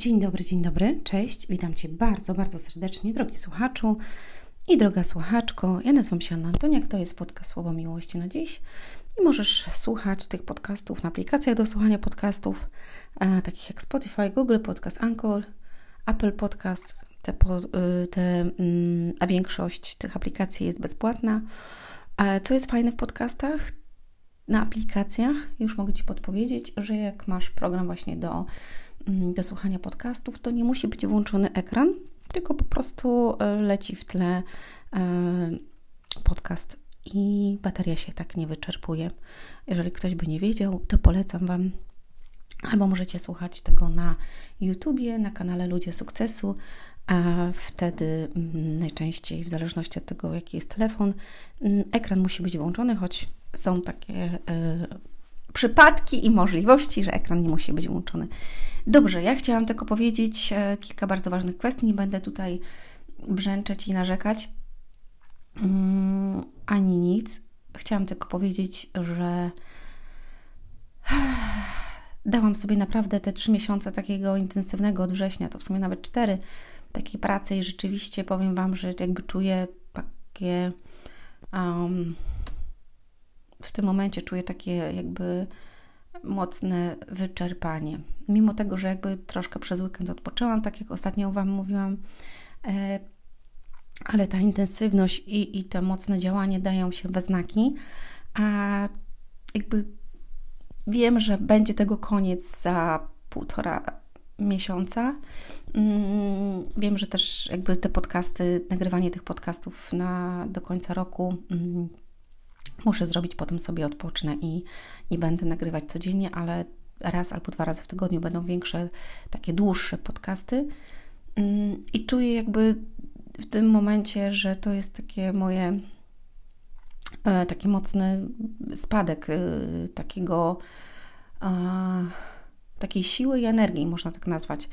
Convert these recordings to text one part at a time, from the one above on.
Dzień dobry, dzień dobry, cześć, witam Cię bardzo, bardzo serdecznie, drogi słuchaczu i droga słuchaczko. Ja nazywam się Anna Antoniak, to jest podcast Słowo Miłości na dziś i możesz słuchać tych podcastów na aplikacjach do słuchania podcastów, e, takich jak Spotify, Google Podcast, Anchor, Apple Podcast, te, y, te, mm, a większość tych aplikacji jest bezpłatna. E, co jest fajne w podcastach? Na aplikacjach już mogę Ci podpowiedzieć, że jak masz program właśnie do do słuchania podcastów, to nie musi być włączony ekran, tylko po prostu e, leci w tle e, podcast i bateria się tak nie wyczerpuje. Jeżeli ktoś by nie wiedział, to polecam Wam. Albo możecie słuchać tego na YouTubie, na kanale Ludzie Sukcesu, a wtedy mm, najczęściej, w zależności od tego, jaki jest telefon, mm, ekran musi być włączony, choć są takie e, przypadki i możliwości, że ekran nie musi być włączony. Dobrze, ja chciałam tylko powiedzieć e, kilka bardzo ważnych kwestii. Nie będę tutaj brzęczeć i narzekać mm, ani nic. Chciałam tylko powiedzieć, że dałam sobie naprawdę te trzy miesiące takiego intensywnego od września, to w sumie nawet cztery takiej pracy i rzeczywiście powiem Wam, że jakby czuję takie um, w tym momencie czuję takie jakby mocne wyczerpanie. Mimo tego, że jakby troszkę przez weekend odpoczęłam, tak jak ostatnio Wam mówiłam, e, ale ta intensywność i, i to mocne działanie dają się we znaki, a jakby wiem, że będzie tego koniec za półtora miesiąca. Mm, wiem, że też jakby te podcasty, nagrywanie tych podcastów na, do końca roku mm, Muszę zrobić, potem sobie odpocznę i nie będę nagrywać codziennie, ale raz albo dwa razy w tygodniu będą większe, takie dłuższe podcasty. Mm, I czuję jakby w tym momencie, że to jest takie moje e, taki mocny spadek e, takiego e, takiej siły i energii, można tak nazwać.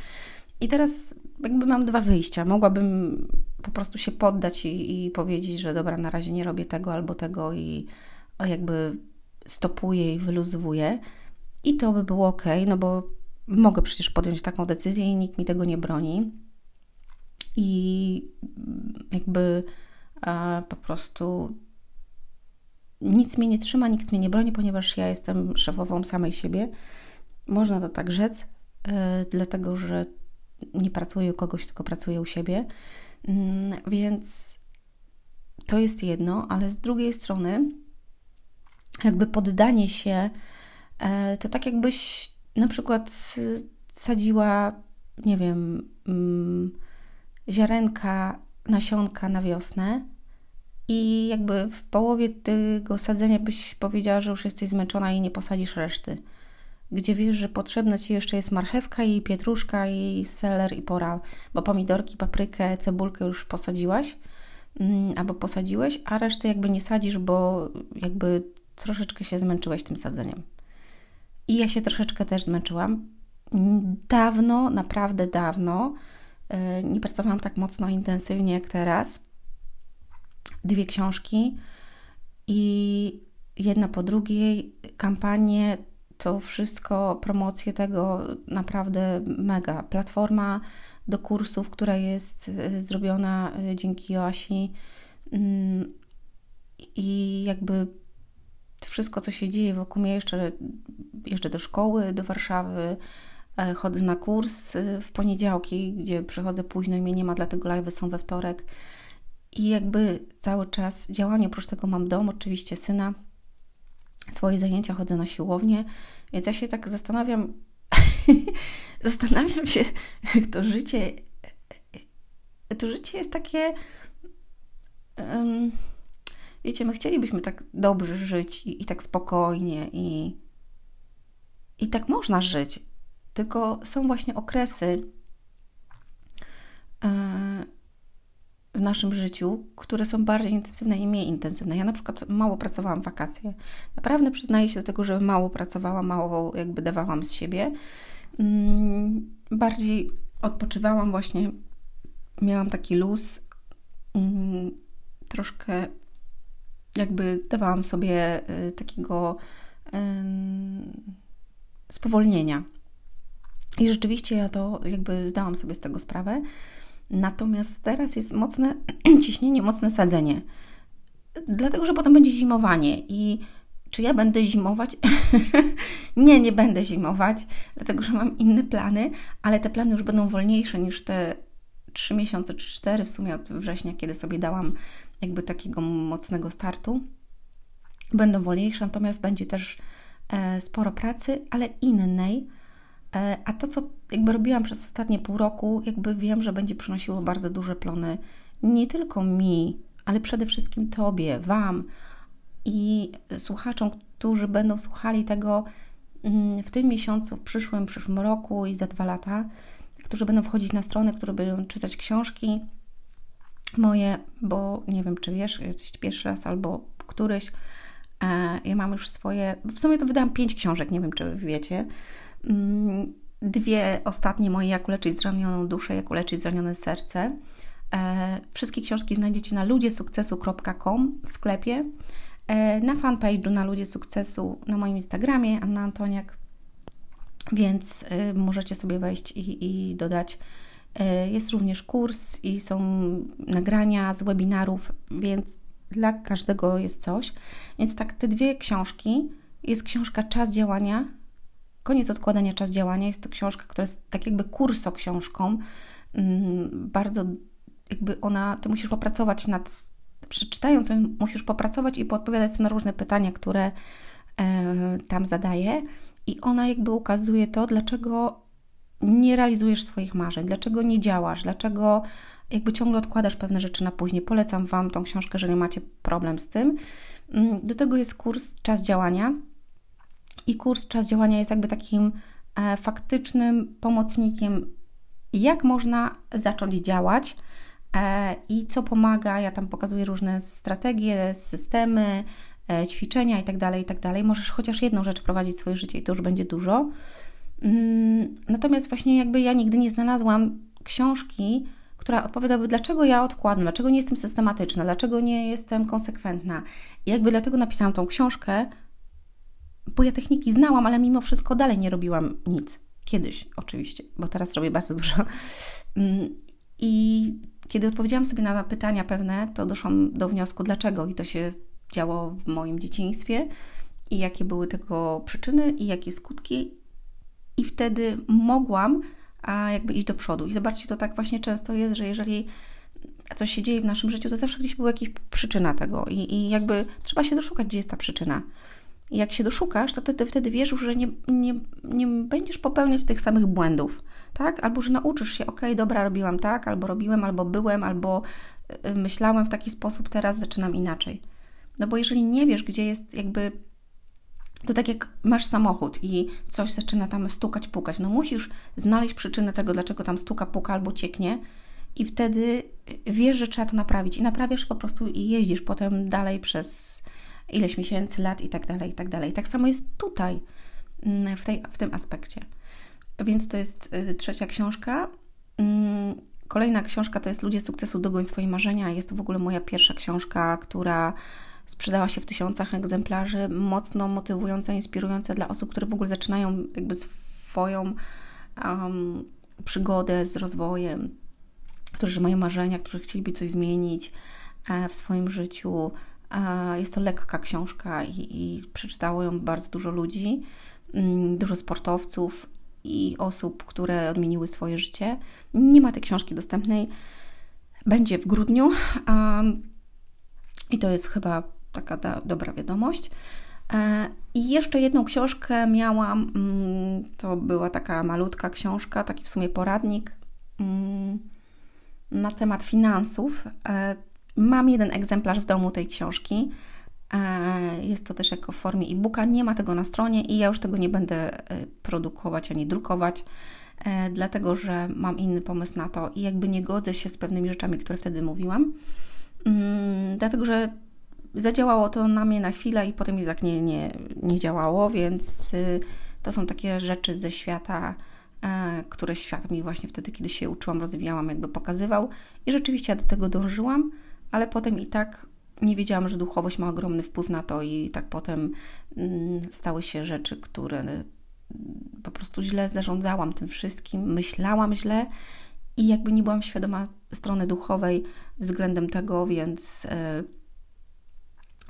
I teraz jakby mam dwa wyjścia. Mogłabym po prostu się poddać i, i powiedzieć, że dobra, na razie nie robię tego albo tego i jakby stopuję i wyluzowuję. I to by było ok, no bo mogę przecież podjąć taką decyzję i nikt mi tego nie broni. I jakby po prostu nic mnie nie trzyma, nikt mnie nie broni, ponieważ ja jestem szefową samej siebie. Można to tak rzec, yy, dlatego że nie pracuję u kogoś, tylko pracuję u siebie. Mm, więc to jest jedno, ale z drugiej strony, jakby poddanie się, e, to tak jakbyś na przykład sadziła, nie wiem, mm, ziarenka, nasionka na wiosnę i jakby w połowie tego sadzenia byś powiedziała, że już jesteś zmęczona i nie posadzisz reszty gdzie wiesz, że potrzebna Ci jeszcze jest marchewka i pietruszka i seler i pora, bo pomidorki, paprykę, cebulkę już posadziłaś mm, albo posadziłeś, a resztę jakby nie sadzisz, bo jakby troszeczkę się zmęczyłeś tym sadzeniem. I ja się troszeczkę też zmęczyłam. Dawno, naprawdę dawno y, nie pracowałam tak mocno, intensywnie jak teraz. Dwie książki i jedna po drugiej kampanie to wszystko, promocję tego naprawdę mega. Platforma do kursów, która jest y, zrobiona y, dzięki Joasi mm, i jakby wszystko, co się dzieje wokół mnie, jeszcze jeżdżę do szkoły, do Warszawy, e, chodzę na kurs y, w poniedziałki, gdzie przychodzę późno i mnie nie ma, dlatego live są we wtorek. I jakby cały czas działanie, oprócz tego mam dom, oczywiście syna, swoje zajęcia, chodzę na siłownię, więc ja się tak zastanawiam, zastanawiam się, jak to życie, to życie jest takie, um, wiecie, my chcielibyśmy tak dobrze żyć i, i tak spokojnie i, i tak można żyć, tylko są właśnie okresy, yy, w naszym życiu, które są bardziej intensywne i mniej intensywne. Ja na przykład mało pracowałam w wakacje. Naprawdę przyznaję się do tego, że mało pracowałam, mało jakby dawałam z siebie. Mm, bardziej odpoczywałam właśnie, miałam taki luz, mm, troszkę jakby dawałam sobie y, takiego spowolnienia. I rzeczywiście ja to jakby zdałam sobie z tego sprawę. Natomiast teraz jest mocne ciśnienie, mocne sadzenie. Dlatego, że potem będzie zimowanie i czy ja będę zimować? nie, nie będę zimować, dlatego że mam inne plany, ale te plany już będą wolniejsze niż te 3 miesiące czy 4 w sumie od września, kiedy sobie dałam jakby takiego mocnego startu. Będą wolniejsze, natomiast będzie też e, sporo pracy, ale innej. E, a to, co jakby robiłam przez ostatnie pół roku, jakby wiem, że będzie przynosiło bardzo duże plony nie tylko mi, ale przede wszystkim Tobie, Wam i słuchaczom, którzy będą słuchali tego mm, w tym miesiącu, w przyszłym, w przyszłym roku i za dwa lata, którzy będą wchodzić na stronę, które będą czytać książki moje, bo nie wiem, czy wiesz, jesteś pierwszy raz albo któryś. E, ja mam już swoje, w sumie to wydałam pięć książek, nie wiem, czy wiecie. Mm, dwie ostatnie moje, jak uleczyć zranioną duszę, jak uleczyć zranione serce. E, wszystkie książki znajdziecie na ludziesukcesu.com w sklepie, e, na fanpage'u na Ludzie Sukcesu, na moim Instagramie, Anna Antoniak, więc y, możecie sobie wejść i, i dodać. Y, jest również kurs i są nagrania z webinarów, więc dla każdego jest coś. Więc tak, te dwie książki. Jest książka Czas działania, koniec odkładania czas działania. Jest to książka, która jest tak jakby kurso książką. Mm, bardzo jakby ona, ty musisz popracować nad, przeczytając, musisz popracować i podpowiadać na różne pytania, które e, tam zadaję. I ona jakby ukazuje to, dlaczego nie realizujesz swoich marzeń, dlaczego nie działasz, dlaczego jakby ciągle odkładasz pewne rzeczy na później. Polecam Wam tą książkę, jeżeli macie problem z tym. Mm, do tego jest kurs Czas działania. I kurs Czas działania jest jakby takim e, faktycznym pomocnikiem, jak można zacząć działać e, i co pomaga. Ja tam pokazuję różne strategie, systemy, E, ćwiczenia itd., tak itd. Tak Możesz chociaż jedną rzecz prowadzić w swoje życie i to już będzie dużo. Mm, natomiast właśnie jakby ja nigdy nie znalazłam książki, która odpowiadałaby, dlaczego ja odkładam, dlaczego nie jestem systematyczna, dlaczego nie jestem konsekwentna. I jakby dlatego napisałam tą książkę, bo ja techniki znałam, ale mimo wszystko dalej nie robiłam nic. Kiedyś oczywiście, bo teraz robię bardzo dużo. Mm, I kiedy odpowiedziałam sobie na pytania pewne, to doszłam do wniosku, dlaczego i to się działo w moim dzieciństwie i jakie były tego przyczyny i jakie skutki. I wtedy mogłam a jakby iść do przodu. I zobaczcie, to tak właśnie często jest, że jeżeli coś się dzieje w naszym życiu, to zawsze gdzieś była jakaś przyczyna tego i, i jakby trzeba się doszukać, gdzie jest ta przyczyna. Jak się doszukasz, to ty, wtedy wiesz że nie, nie, nie będziesz popełniać tych samych błędów, tak? Albo że nauczysz się, ok, dobra, robiłam tak, albo robiłem, albo byłem, albo y, myślałem w taki sposób, teraz zaczynam inaczej. No bo jeżeli nie wiesz, gdzie jest jakby to tak jak masz samochód i coś zaczyna tam stukać, pukać, no musisz znaleźć przyczynę tego, dlaczego tam stuka, puka albo cieknie i wtedy wiesz, że trzeba to naprawić i naprawiasz po prostu i jeździsz potem dalej przez ileś miesięcy, lat i tak dalej, i tak dalej. Tak samo jest tutaj, mm, w, tej, w tym aspekcie. Więc to jest y, trzecia książka. Mm, kolejna książka to jest Ludzie sukcesu, dogoń swoje marzenia. Jest to w ogóle moja pierwsza książka, która sprzedała się w tysiącach egzemplarzy, mocno motywująca, inspirująca dla osób, które w ogóle zaczynają jakby swoją um, przygodę z rozwojem, którzy mają marzenia, którzy chcieliby coś zmienić e, w swoim życiu. E, jest to lekka książka i, i przeczytało ją bardzo dużo ludzi, mm, dużo sportowców i osób, które odmieniły swoje życie. Nie ma tej książki dostępnej. Będzie w grudniu. I to jest chyba taka da, dobra wiadomość. E, I jeszcze jedną książkę miałam, mm, to była taka malutka książka, taki w sumie poradnik mm, na temat finansów. E, mam jeden egzemplarz w domu tej książki. E, jest to też jako w formie e-booka. Nie ma tego na stronie i ja już tego nie będę produkować ani drukować, dlatego że mam inny pomysł na to i jakby nie godzę się z pewnymi rzeczami, które wtedy mówiłam. Mm, dlatego, że zadziałało to na mnie na chwilę i potem tak nie, nie, nie działało, więc y, to są takie rzeczy ze świata, e, które świat mi właśnie wtedy, kiedy się uczyłam, rozwijałam, jakby pokazywał i rzeczywiście ja do tego dążyłam, ale potem i tak nie wiedziałam, że duchowość ma ogromny wpływ na to i tak potem mm, stały się rzeczy, które po prostu źle zarządzałam tym wszystkim, myślałam źle i jakby nie byłam świadoma strony duchowej względem tego, więc e,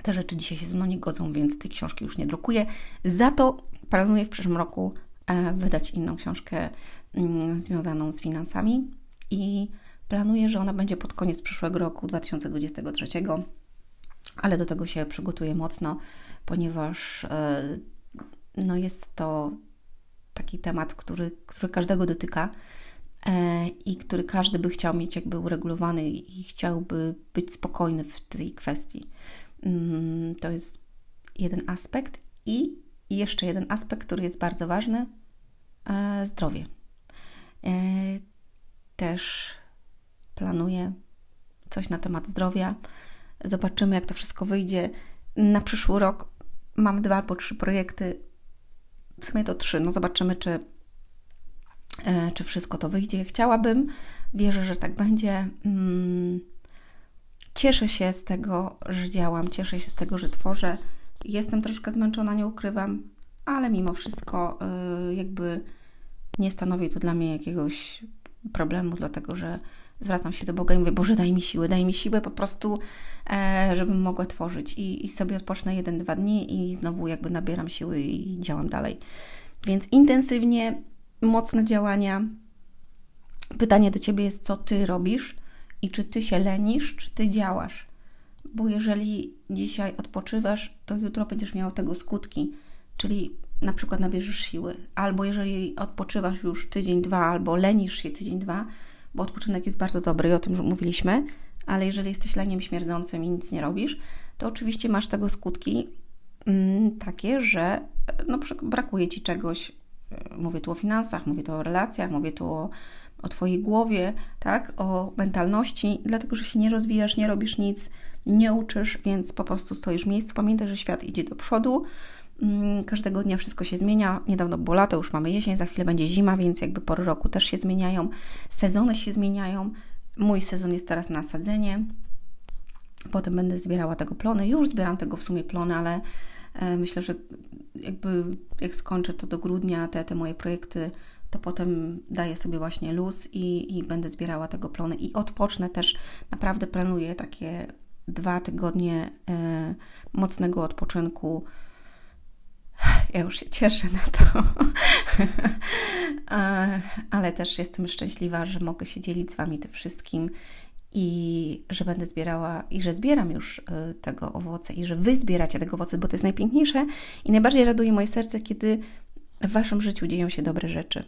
te rzeczy dzisiaj się ze mną nie godzą, więc tej książki już nie drukuję. Za to planuję w przyszłym roku e, wydać inną książkę mm, związaną z finansami i planuję, że ona będzie pod koniec przyszłego roku 2023, ale do tego się przygotuję mocno, ponieważ e, no jest to taki temat, który, który każdego dotyka e, i który każdy by chciał mieć jakby uregulowany i chciałby być spokojny w tej kwestii. Mm, to jest jeden aspekt i jeszcze jeden aspekt, który jest bardzo ważny, e, zdrowie. Też planuję coś na temat zdrowia. Zobaczymy, jak to wszystko wyjdzie. Na przyszły rok mam dwa albo trzy projekty. W sumie to trzy. No zobaczymy, czy, e, czy wszystko to wyjdzie. Chciałabym, wierzę, że tak będzie. Mm, cieszę się z tego, że działam, cieszę się z tego, że tworzę. Jestem troszkę zmęczona, nie ukrywam, ale mimo wszystko e, jakby nie stanowi to dla mnie jakiegoś problemu, dlatego że zwracam się do Boga i mówię, Boże, daj mi siłę, daj mi siłę po prostu, e, żebym mogła tworzyć. I, I sobie odpocznę jeden, dwa dni i znowu jakby nabieram siły i działam dalej. Więc intensywnie, mocne działania. Pytanie do Ciebie jest, co Ty robisz i czy Ty się lenisz, czy Ty działasz. Bo jeżeli dzisiaj odpoczywasz, to jutro będziesz miał tego skutki, czyli na przykład nabierzesz siły. Albo jeżeli odpoczywasz już tydzień, dwa, albo lenisz się tydzień, dwa, bo odpoczynek jest bardzo dobry i o tym mówiliśmy, ale jeżeli jesteś leniem śmierdzącym i nic nie robisz, to oczywiście masz tego skutki mm, takie, że no, brakuje ci czegoś. Mówię tu o finansach, mówię tu o relacjach, mówię tu o, o Twojej głowie, tak? o mentalności, dlatego że się nie rozwijasz, nie robisz nic, nie uczysz, więc po prostu stoisz w miejscu. Pamiętaj, że świat idzie do przodu każdego dnia wszystko się zmienia. Niedawno było lato, już mamy jesień, za chwilę będzie zima, więc jakby pory roku też się zmieniają, sezony się zmieniają. Mój sezon jest teraz na sadzenie. Potem będę zbierała tego plony. Już zbieram tego w sumie plony, ale e, myślę, że jakby jak skończę to do grudnia, te, te moje projekty, to potem daję sobie właśnie luz i, i będę zbierała tego plony i odpocznę też. Naprawdę planuję takie dwa tygodnie e, mocnego odpoczynku ja już się cieszę na to, ale też jestem szczęśliwa, że mogę się dzielić z Wami tym wszystkim i że będę zbierała i że zbieram już y, tego owoce i że Wy zbieracie tego owoce, bo to jest najpiękniejsze i najbardziej raduje moje serce, kiedy w Waszym życiu dzieją się dobre rzeczy.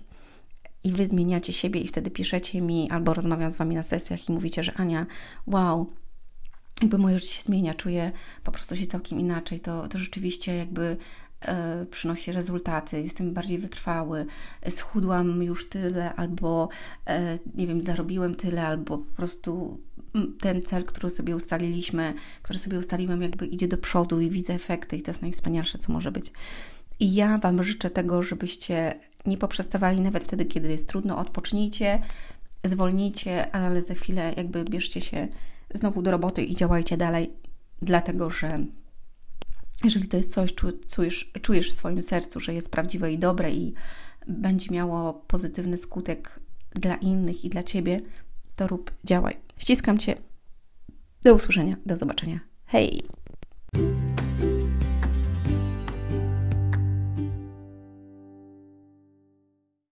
I Wy zmieniacie siebie i wtedy piszecie mi albo rozmawiam z Wami na sesjach i mówicie, że Ania, wow, jakby moje życie się zmienia, czuję po prostu się całkiem inaczej, to, to rzeczywiście jakby e, przynosi rezultaty, jestem bardziej wytrwały, schudłam już tyle, albo e, nie wiem, zarobiłem tyle, albo po prostu ten cel, który sobie ustaliliśmy, który sobie ustaliłem, jakby idzie do przodu i widzę efekty, i to jest najwspanialsze, co może być. I ja Wam życzę tego, żebyście nie poprzestawali nawet wtedy, kiedy jest trudno, odpocznijcie, zwolnijcie, ale za chwilę jakby bierzcie się znowu do roboty i działajcie dalej, dlatego że jeżeli to jest coś, czujesz, czujesz w swoim sercu, że jest prawdziwe i dobre i będzie miało pozytywny skutek dla innych i dla ciebie, to rób, działaj. Ściskam cię. Do usłyszenia, do zobaczenia. Hej!